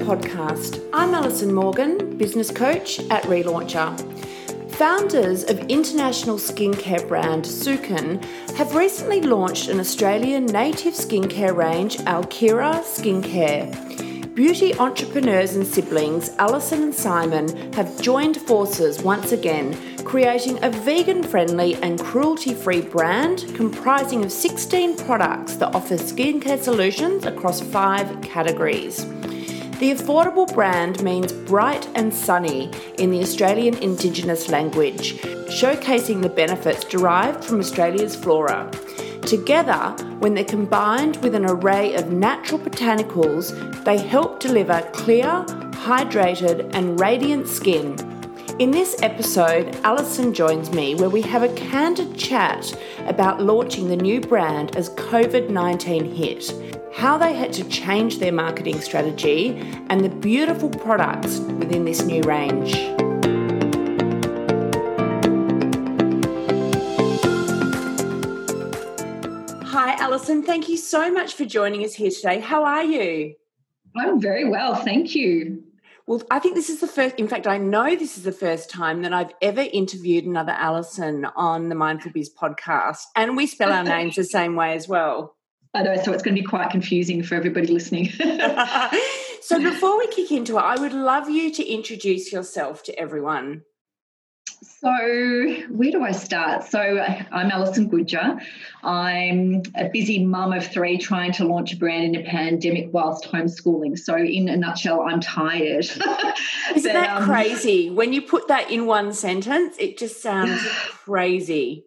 podcast. I'm Alison Morgan, business coach at Relauncher. Founders of international skincare brand Sukin have recently launched an Australian native skincare range, Alkira Skincare. Beauty entrepreneurs and siblings Alison and Simon have joined forces once again creating a vegan friendly and cruelty free brand comprising of 16 products that offer skincare solutions across five categories. The affordable brand means bright and sunny in the Australian Indigenous language, showcasing the benefits derived from Australia's flora. Together, when they're combined with an array of natural botanicals, they help deliver clear, hydrated, and radiant skin in this episode, Alison joins me where we have a candid chat about launching the new brand as COVID 19 hit, how they had to change their marketing strategy, and the beautiful products within this new range. Hi, Alison. Thank you so much for joining us here today. How are you? I'm very well, thank you. Well, I think this is the first, in fact, I know this is the first time that I've ever interviewed another Alison on the Mindful Biz podcast. And we spell our names the same way as well. I know, so it's going to be quite confusing for everybody listening. so before we kick into it, I would love you to introduce yourself to everyone. So, where do I start? So, I'm Alison Gudger. I'm a busy mum of three trying to launch a brand in a pandemic whilst homeschooling. So, in a nutshell, I'm tired. Isn't but, that um, crazy? When you put that in one sentence, it just sounds crazy.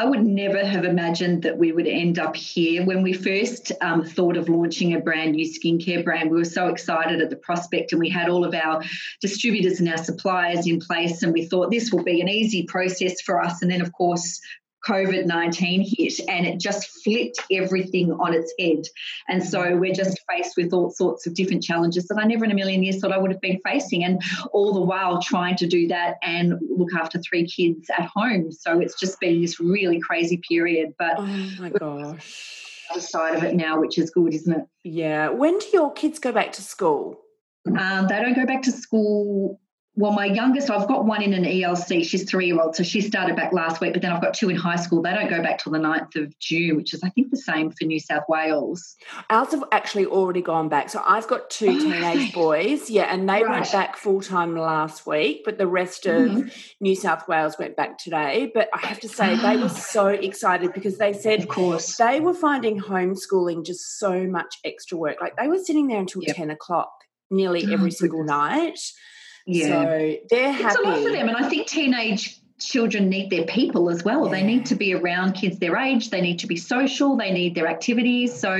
I would never have imagined that we would end up here. When we first um, thought of launching a brand new skincare brand, we were so excited at the prospect and we had all of our distributors and our suppliers in place. And we thought this will be an easy process for us. And then, of course, COVID 19 hit and it just flipped everything on its head. And so we're just faced with all sorts of different challenges that I never in a million years thought I would have been facing. And all the while trying to do that and look after three kids at home. So it's just been this really crazy period. But oh my gosh. Other side of it now, which is good, isn't it? Yeah. When do your kids go back to school? Um, they don't go back to school well, my youngest, I've got one in an ELC. She's three year old. So she started back last week, but then I've got two in high school. They don't go back till the 9th of June, which is, I think, the same for New South Wales. Ours have actually already gone back. So I've got two oh, teenage boys. Yeah. And they right. went back full time last week, but the rest of mm-hmm. New South Wales went back today. But I have to say, they were so excited because they said, of course, they were finding homeschooling just so much extra work. Like they were sitting there until yep. 10 o'clock nearly oh, every single night. Yeah. So they're happy. It's a lot for them. And I think teenage children need their people as well. Yeah. They need to be around kids their age. They need to be social. They need their activities. So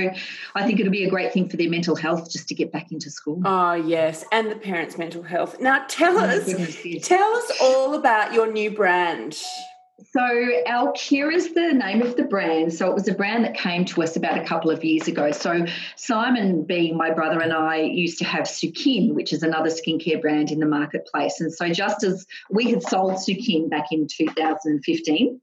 I think it'll be a great thing for their mental health just to get back into school. Oh yes, and the parents' mental health. Now tell oh, us, goodness, tell us all about your new brand. So Alkira is the name of the brand. So it was a brand that came to us about a couple of years ago. So Simon, being my brother, and I used to have Sukin, which is another skincare brand in the marketplace. And so just as we had sold Sukin back in 2015,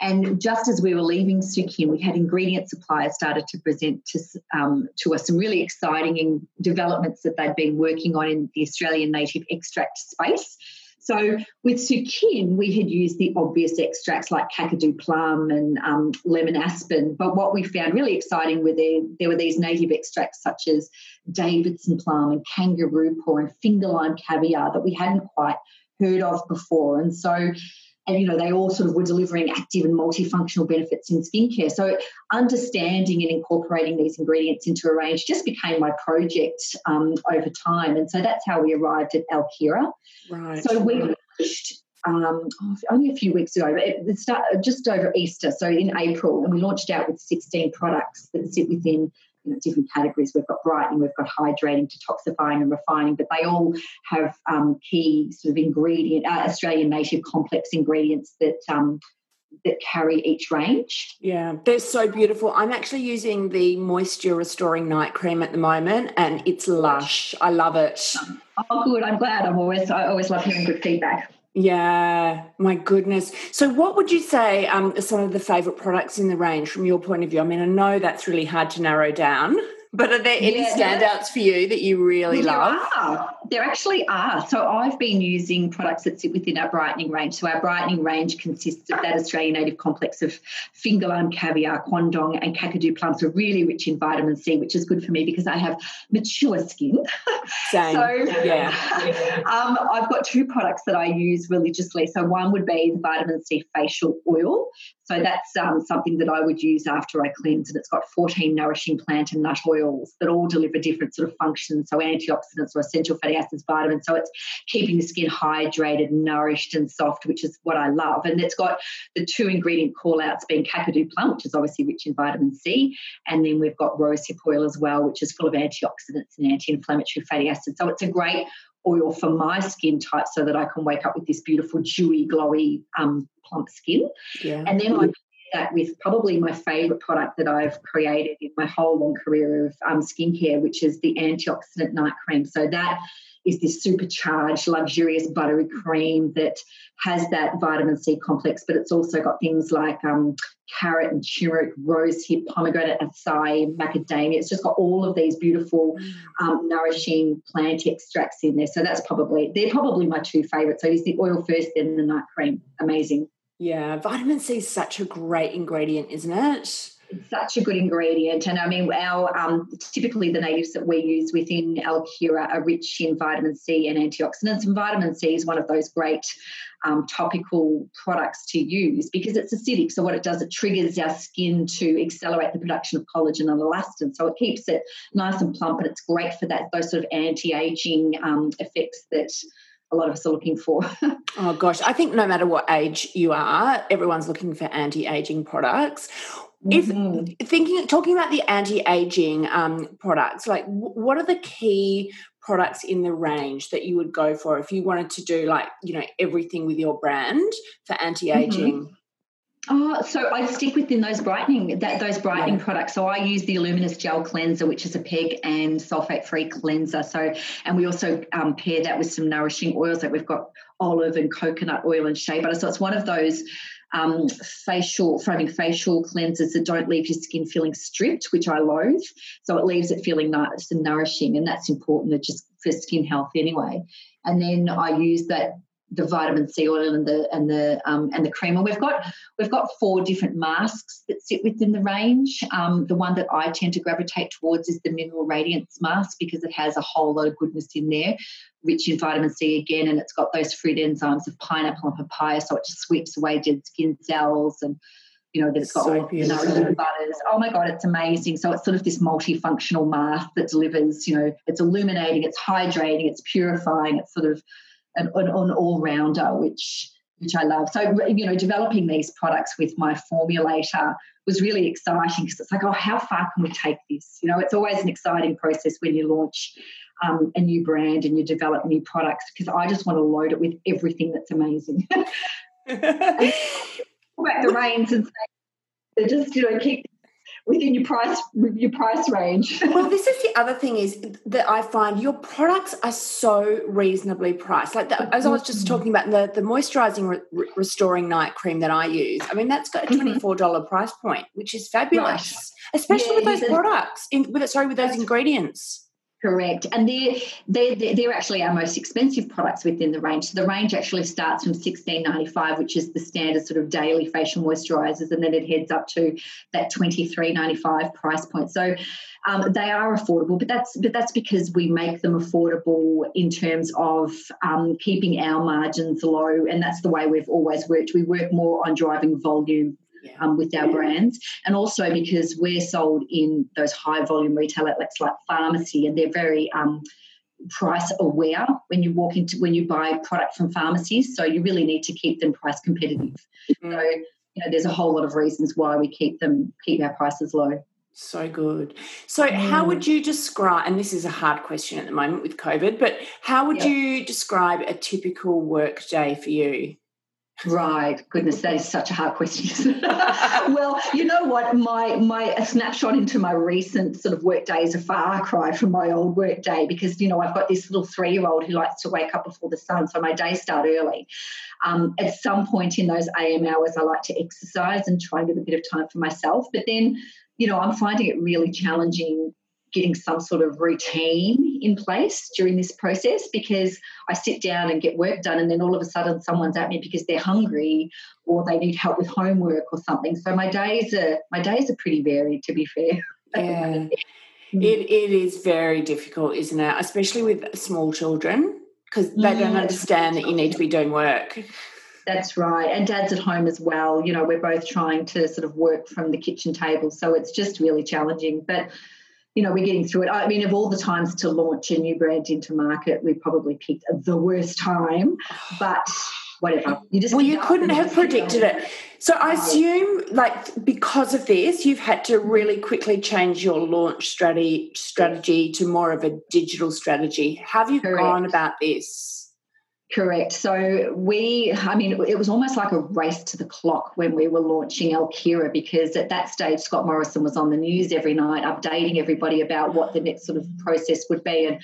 and just as we were leaving Sukin, we had ingredient suppliers started to present to, um, to us some really exciting developments that they'd been working on in the Australian native extract space. So with Sukin, we had used the obvious extracts like Kakadu plum and um, lemon aspen. But what we found really exciting were there, there were these native extracts such as Davidson plum and kangaroo paw and finger lime caviar that we hadn't quite heard of before. And so and you know they all sort of were delivering active and multifunctional benefits in skincare. So understanding and incorporating these ingredients into a range just became my project um, over time. And so that's how we arrived at alkira. Right. So we launched um, oh, only a few weeks ago, it started just over Easter, so in April, and we launched out with 16 products that sit within different categories. We've got brightening, we've got hydrating, detoxifying, and refining, but they all have um, key sort of ingredient, uh, Australian native complex ingredients that um, that carry each range. Yeah, they're so beautiful. I'm actually using the moisture restoring night cream at the moment, and it's lush. I love it. Oh, good. I'm glad. I'm always I always love hearing good feedback. Yeah, my goodness. So, what would you say um, are some of the favourite products in the range from your point of view? I mean, I know that's really hard to narrow down. But are there any yeah, standouts for you that you really there love? Are. There actually are. So I've been using products that sit within our brightening range. So our brightening range consists of that Australian native complex of finger lime caviar, quandong, and kakadu plums are really rich in vitamin C, which is good for me because I have mature skin. Same. so yeah. um, I've got two products that I use religiously. So one would be the vitamin C facial oil. So that's um, something that I would use after I cleanse, and it's got 14 nourishing plant and nut oils that all deliver different sort of functions. So antioxidants or essential fatty acids, vitamins. So it's keeping the skin hydrated, nourished, and soft, which is what I love. And it's got the two ingredient call outs being kakadu plum, which is obviously rich in vitamin C, and then we've got rosehip oil as well, which is full of antioxidants and anti-inflammatory fatty acids. So it's a great oil for my skin type so that I can wake up with this beautiful, dewy, glowy, um, plump skin. Yeah. And then I pair that with probably my favorite product that I've created in my whole long career of um, skincare, which is the antioxidant night cream. So that is this supercharged, luxurious buttery cream that has that vitamin C complex, but it's also got things like um, carrot and turmeric, rosehip, pomegranate, acai, macadamia. It's just got all of these beautiful, mm. um, nourishing plant extracts in there. So that's probably they're probably my two favorites. So use the oil first, then the night cream. Amazing. Yeah, vitamin C is such a great ingredient, isn't it? It's such a good ingredient. And I mean, our um, typically the natives that we use within Alkira are rich in vitamin C and antioxidants. And vitamin C is one of those great um, topical products to use because it's acidic. So what it does, it triggers our skin to accelerate the production of collagen and elastin. So it keeps it nice and plump, and it's great for that those sort of anti-aging um, effects that a lot of us are looking for. oh gosh, I think no matter what age you are, everyone's looking for anti-aging products. Mm-hmm. If thinking, talking about the anti-aging um, products, like w- what are the key products in the range that you would go for if you wanted to do like you know everything with your brand for anti-aging? Mm-hmm. Oh, so I stick within those brightening that those brightening yeah. products. So I use the Luminous Gel Cleanser, which is a PEG and sulfate-free cleanser. So, and we also um, pair that with some nourishing oils. That we've got olive and coconut oil and shea butter. So it's one of those um, facial framing facial cleansers that don't leave your skin feeling stripped, which I loathe. So it leaves it feeling nice and nourishing, and that's important. just for skin health anyway. And then I use that the vitamin C oil and the and the um, and the cream. And we've got we've got four different masks that sit within the range. Um, the one that I tend to gravitate towards is the Mineral Radiance mask because it has a whole lot of goodness in there, rich in vitamin C again, and it's got those fruit enzymes of pineapple and papaya, so it just sweeps away dead skin cells and. You know that it's got so all you know butters. Oh my god, it's amazing! So it's sort of this multifunctional mask that delivers. You know, it's illuminating, it's hydrating, it's purifying, it's sort of an, an, an all rounder, which which I love. So, you know, developing these products with my formulator was really exciting because it's like, oh, how far can we take this? You know, it's always an exciting process when you launch um, a new brand and you develop new products because I just want to load it with everything that's amazing. back the reins and say, just, you know, keep within your price your price range. well, this is the other thing is that I find your products are so reasonably priced. Like the, as I was just mm-hmm. talking about the the moisturizing re- restoring night cream that I use. I mean, that's got a mm-hmm. twenty four dollar price point, which is fabulous, right. especially yeah, with those products. In, with sorry, with those ingredients. Correct, and they're, they're they're actually our most expensive products within the range. So the range actually starts from sixteen ninety five, which is the standard sort of daily facial moisturisers, and then it heads up to that twenty three ninety five price point. So um, they are affordable, but that's but that's because we make them affordable in terms of um, keeping our margins low, and that's the way we've always worked. We work more on driving volume um, with our brands, and also because we're sold in those high volume retail outlets like pharmacy, and they're very um, price aware when you walk into when you buy product from pharmacies. So you really need to keep them price competitive. Mm-hmm. So you know, there's a whole lot of reasons why we keep them keep our prices low. So good. So, mm. how would you describe, and this is a hard question at the moment with COVID, but how would you describe a typical work day for you? Right, goodness, that is such a hard question. well, you know what? My my a snapshot into my recent sort of work day is a far cry from my old work day because you know I've got this little three year old who likes to wake up before the sun, so my days start early. Um, at some point in those AM hours, I like to exercise and try and get a bit of time for myself. But then, you know, I'm finding it really challenging getting some sort of routine in place during this process because I sit down and get work done, and then all of a sudden someone's at me because they're hungry or they need help with homework or something. So my days are my days are pretty varied, to be fair. Yeah. Mm. It, it is very difficult, isn't it? Especially with small children because they don't mm. understand that you need to be doing work. That's right. And dad's at home as well. You know, we're both trying to sort of work from the kitchen table. So it's just really challenging. But, you know, we're getting through it. I mean, of all the times to launch a new brand into market, we probably picked the worst time. But whatever. You just well, you couldn't have predicted it. So I assume, like, because of this, you've had to really quickly change your launch strategy strategy to more of a digital strategy. Have you Correct. gone about this? Correct. So we, I mean, it was almost like a race to the clock when we were launching Alkira because at that stage, Scott Morrison was on the news every night, updating everybody about what the next sort of process would be. And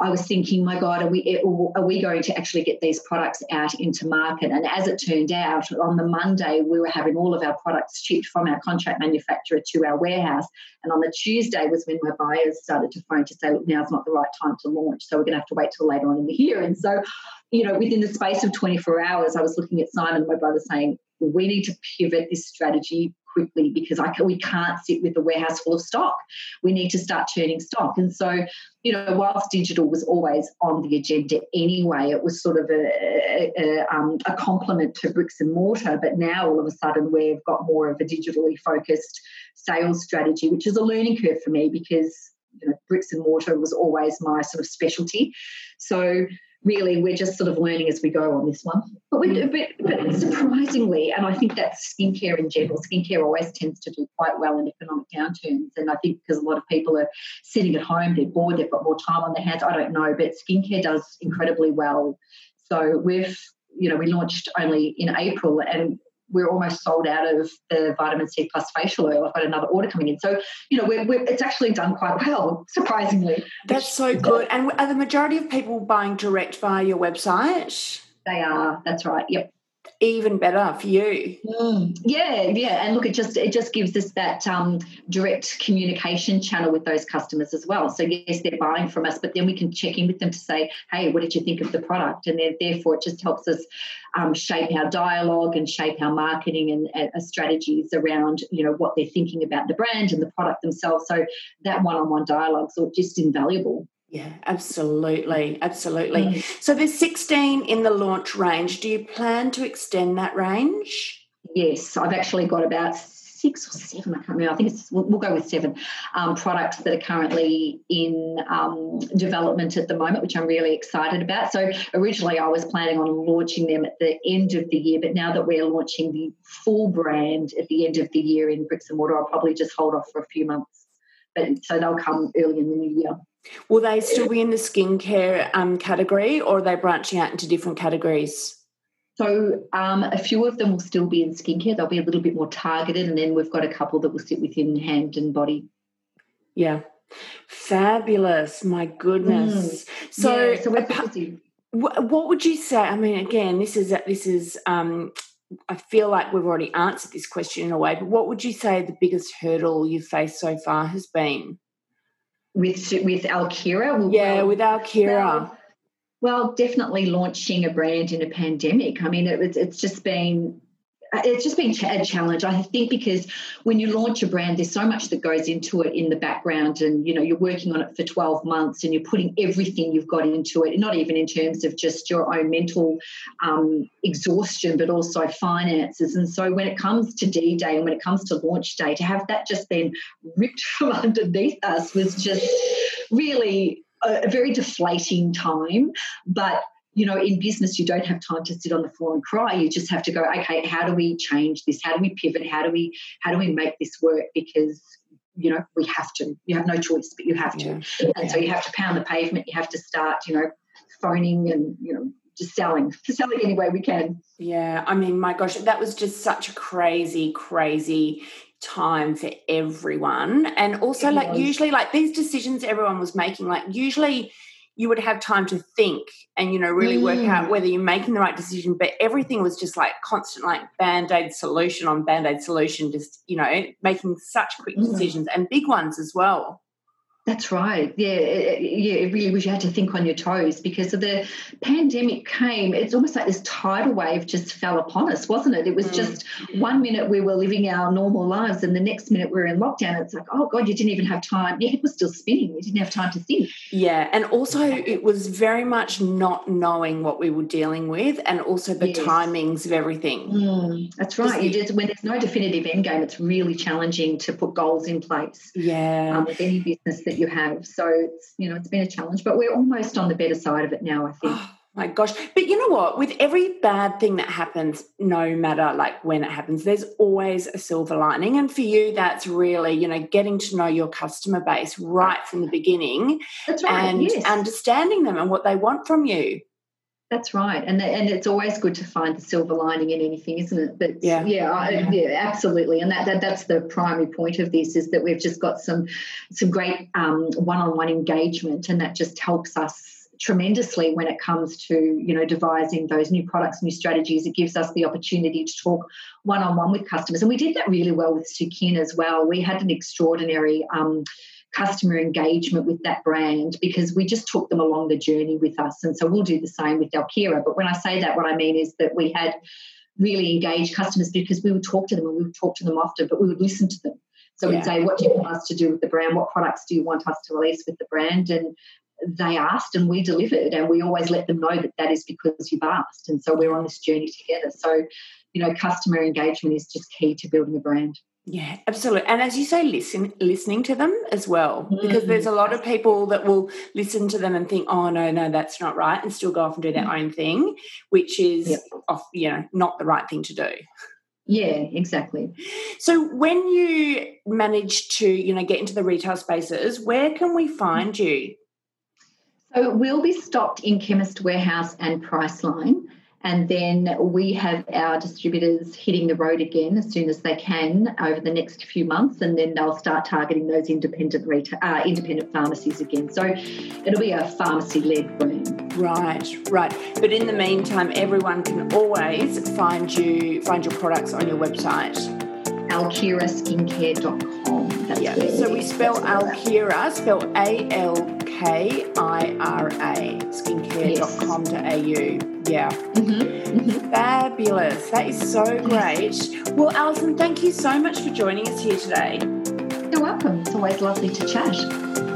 I was thinking, my God, are we eh, are we going to actually get these products out into market? And as it turned out, on the Monday we were having all of our products shipped from our contract manufacturer to our warehouse, and on the Tuesday was when my buyers started to phone to say, look, now's not the right time to launch, so we're going to have to wait till later on in the year. And so, you know, within the space of 24 hours, I was looking at Simon, my brother, saying, we need to pivot this strategy quickly because I can, we can't sit with the warehouse full of stock. We need to start turning stock. And so, you know, whilst digital was always on the agenda anyway, it was sort of a, a, a, um, a complement to bricks and mortar. But now all of a sudden we've got more of a digitally focused sales strategy, which is a learning curve for me because you know bricks and mortar was always my sort of specialty. So really we're just sort of learning as we go on this one. But, we, mm. but, but surprisingly, and I think that skincare in general, skincare always tends to do quite well in economic downturns. And I think because a lot of people are sitting at home, they're bored, they've got more time on their hands. I don't know, but skincare does incredibly well. So we've, you know, we launched only in April and we're almost sold out of the vitamin C plus facial oil. I've got another order coming in. So, you know, we're, we're, it's actually done quite well, surprisingly. That's so good. And are the majority of people buying direct via your website? They are. That's right. Yep even better for you. Mm, yeah, yeah, and look, it just it just gives us that um, direct communication channel with those customers as well. So yes, they're buying from us, but then we can check in with them to say, hey, what did you think of the product? And then therefore, it just helps us um, shape our dialogue and shape our marketing and uh, strategies around you know what they're thinking about the brand and the product themselves. So that one-on-one dialogue is just invaluable. Yeah, absolutely. Absolutely. Mm. So there's 16 in the launch range. Do you plan to extend that range? Yes, I've actually got about six or seven, I can't remember, I think it's, we'll, we'll go with seven um, products that are currently in um, development at the moment, which I'm really excited about. So originally I was planning on launching them at the end of the year, but now that we're launching the full brand at the end of the year in bricks and mortar, I'll probably just hold off for a few months. But so they'll come early in the new year. Will they still be in the skincare um, category or are they branching out into different categories? So um, a few of them will still be in skincare. They'll be a little bit more targeted, and then we've got a couple that will sit within hand and body. Yeah, fabulous! My goodness. Mm. So, yeah, so we're what would you say? I mean, again, this is this is. Um, I feel like we've already answered this question in a way, but what would you say the biggest hurdle you've faced so far has been? With with Alkira. Yeah, well, with Alkira. Well, well, definitely launching a brand in a pandemic. I mean, it, it's just been it's just been a challenge i think because when you launch a brand there's so much that goes into it in the background and you know you're working on it for 12 months and you're putting everything you've got into it not even in terms of just your own mental um, exhaustion but also finances. And so when it comes to d-day and when it comes to launch day to have that just then ripped from underneath us was just really a, a very deflating time. But you know, in business, you don't have time to sit on the floor and cry. You just have to go, okay, how do we change this? How do we pivot? How do we how do we make this work? Because you know we have to. You have no choice, but you have to. Yeah. And so you have to pound the pavement. You have to start, you know, phoning and you know just selling, selling any way we can. Yeah, I mean, my gosh, that was just such a crazy, crazy time for everyone, and also like usually like these decisions everyone was making, like usually you would have time to think and you know really mm. work out mm. whether you're making the right decision but everything was just like constant like band-aid solution on band-aid solution just you know making such quick mm. decisions and big ones as well That's right. Yeah, yeah. It really was. You had to think on your toes because the pandemic came. It's almost like this tidal wave just fell upon us, wasn't it? It was mm. just one minute we were living our normal lives, and the next minute we are in lockdown. It's like, oh god, you didn't even have time. Your head was still spinning. You didn't have time to think. Yeah, and also it was very much not knowing what we were dealing with, and also the yes. timings of everything. Mm, that's right. You just when there's no definitive end game, it's really challenging to put goals in place. Yeah, um, with any business that you have. So it's you know it's been a challenge, but we're almost on the better side of it now. I think. Oh, my gosh. But you know what? With every bad thing that happens, no matter like when it happens, there's always a silver lining. And for you, that's really, you know, getting to know your customer base right from the beginning. That's right. And yes. understanding them and what they want from you. That's right, and and it's always good to find the silver lining in anything, isn't it? But yeah, yeah, I, yeah, absolutely, and that, that that's the primary point of this is that we've just got some some great um, one-on-one engagement, and that just helps us tremendously when it comes to you know devising those new products, new strategies. It gives us the opportunity to talk one-on-one with customers, and we did that really well with Sukin as well. We had an extraordinary. Um, customer engagement with that brand because we just took them along the journey with us. And so we'll do the same with Alkira. But when I say that, what I mean is that we had really engaged customers because we would talk to them and we would talk to them often, but we would listen to them. So yeah. we'd say, What do you want us to do with the brand? What products do you want us to release with the brand? And they asked and we delivered. And we always let them know that that is because you've asked. And so we're on this journey together. So, you know, customer engagement is just key to building a brand. Yeah, absolutely. And as you say, listen, listening to them as well, because there's a lot of people that will listen to them and think, "Oh no, no, that's not right," and still go off and do their mm. own thing, which is, yep. off, you know, not the right thing to do. Yeah, exactly. So when you manage to, you know, get into the retail spaces, where can we find you? So we'll be stocked in Chemist Warehouse and Priceline. And then we have our distributors hitting the road again as soon as they can over the next few months, and then they'll start targeting those independent retail, uh, independent pharmacies again. So it'll be a pharmacy-led brand. Right, right. But in the meantime, everyone can always find you find your products on your website. AlkiraSkincare.com. That's yeah. So we spell Alkira, spell A L K I R A, skincare.com.au. Yeah. Mm-hmm. Mm-hmm. Fabulous. That is so great. Well, Alison, thank you so much for joining us here today. You're welcome. It's always lovely to chat.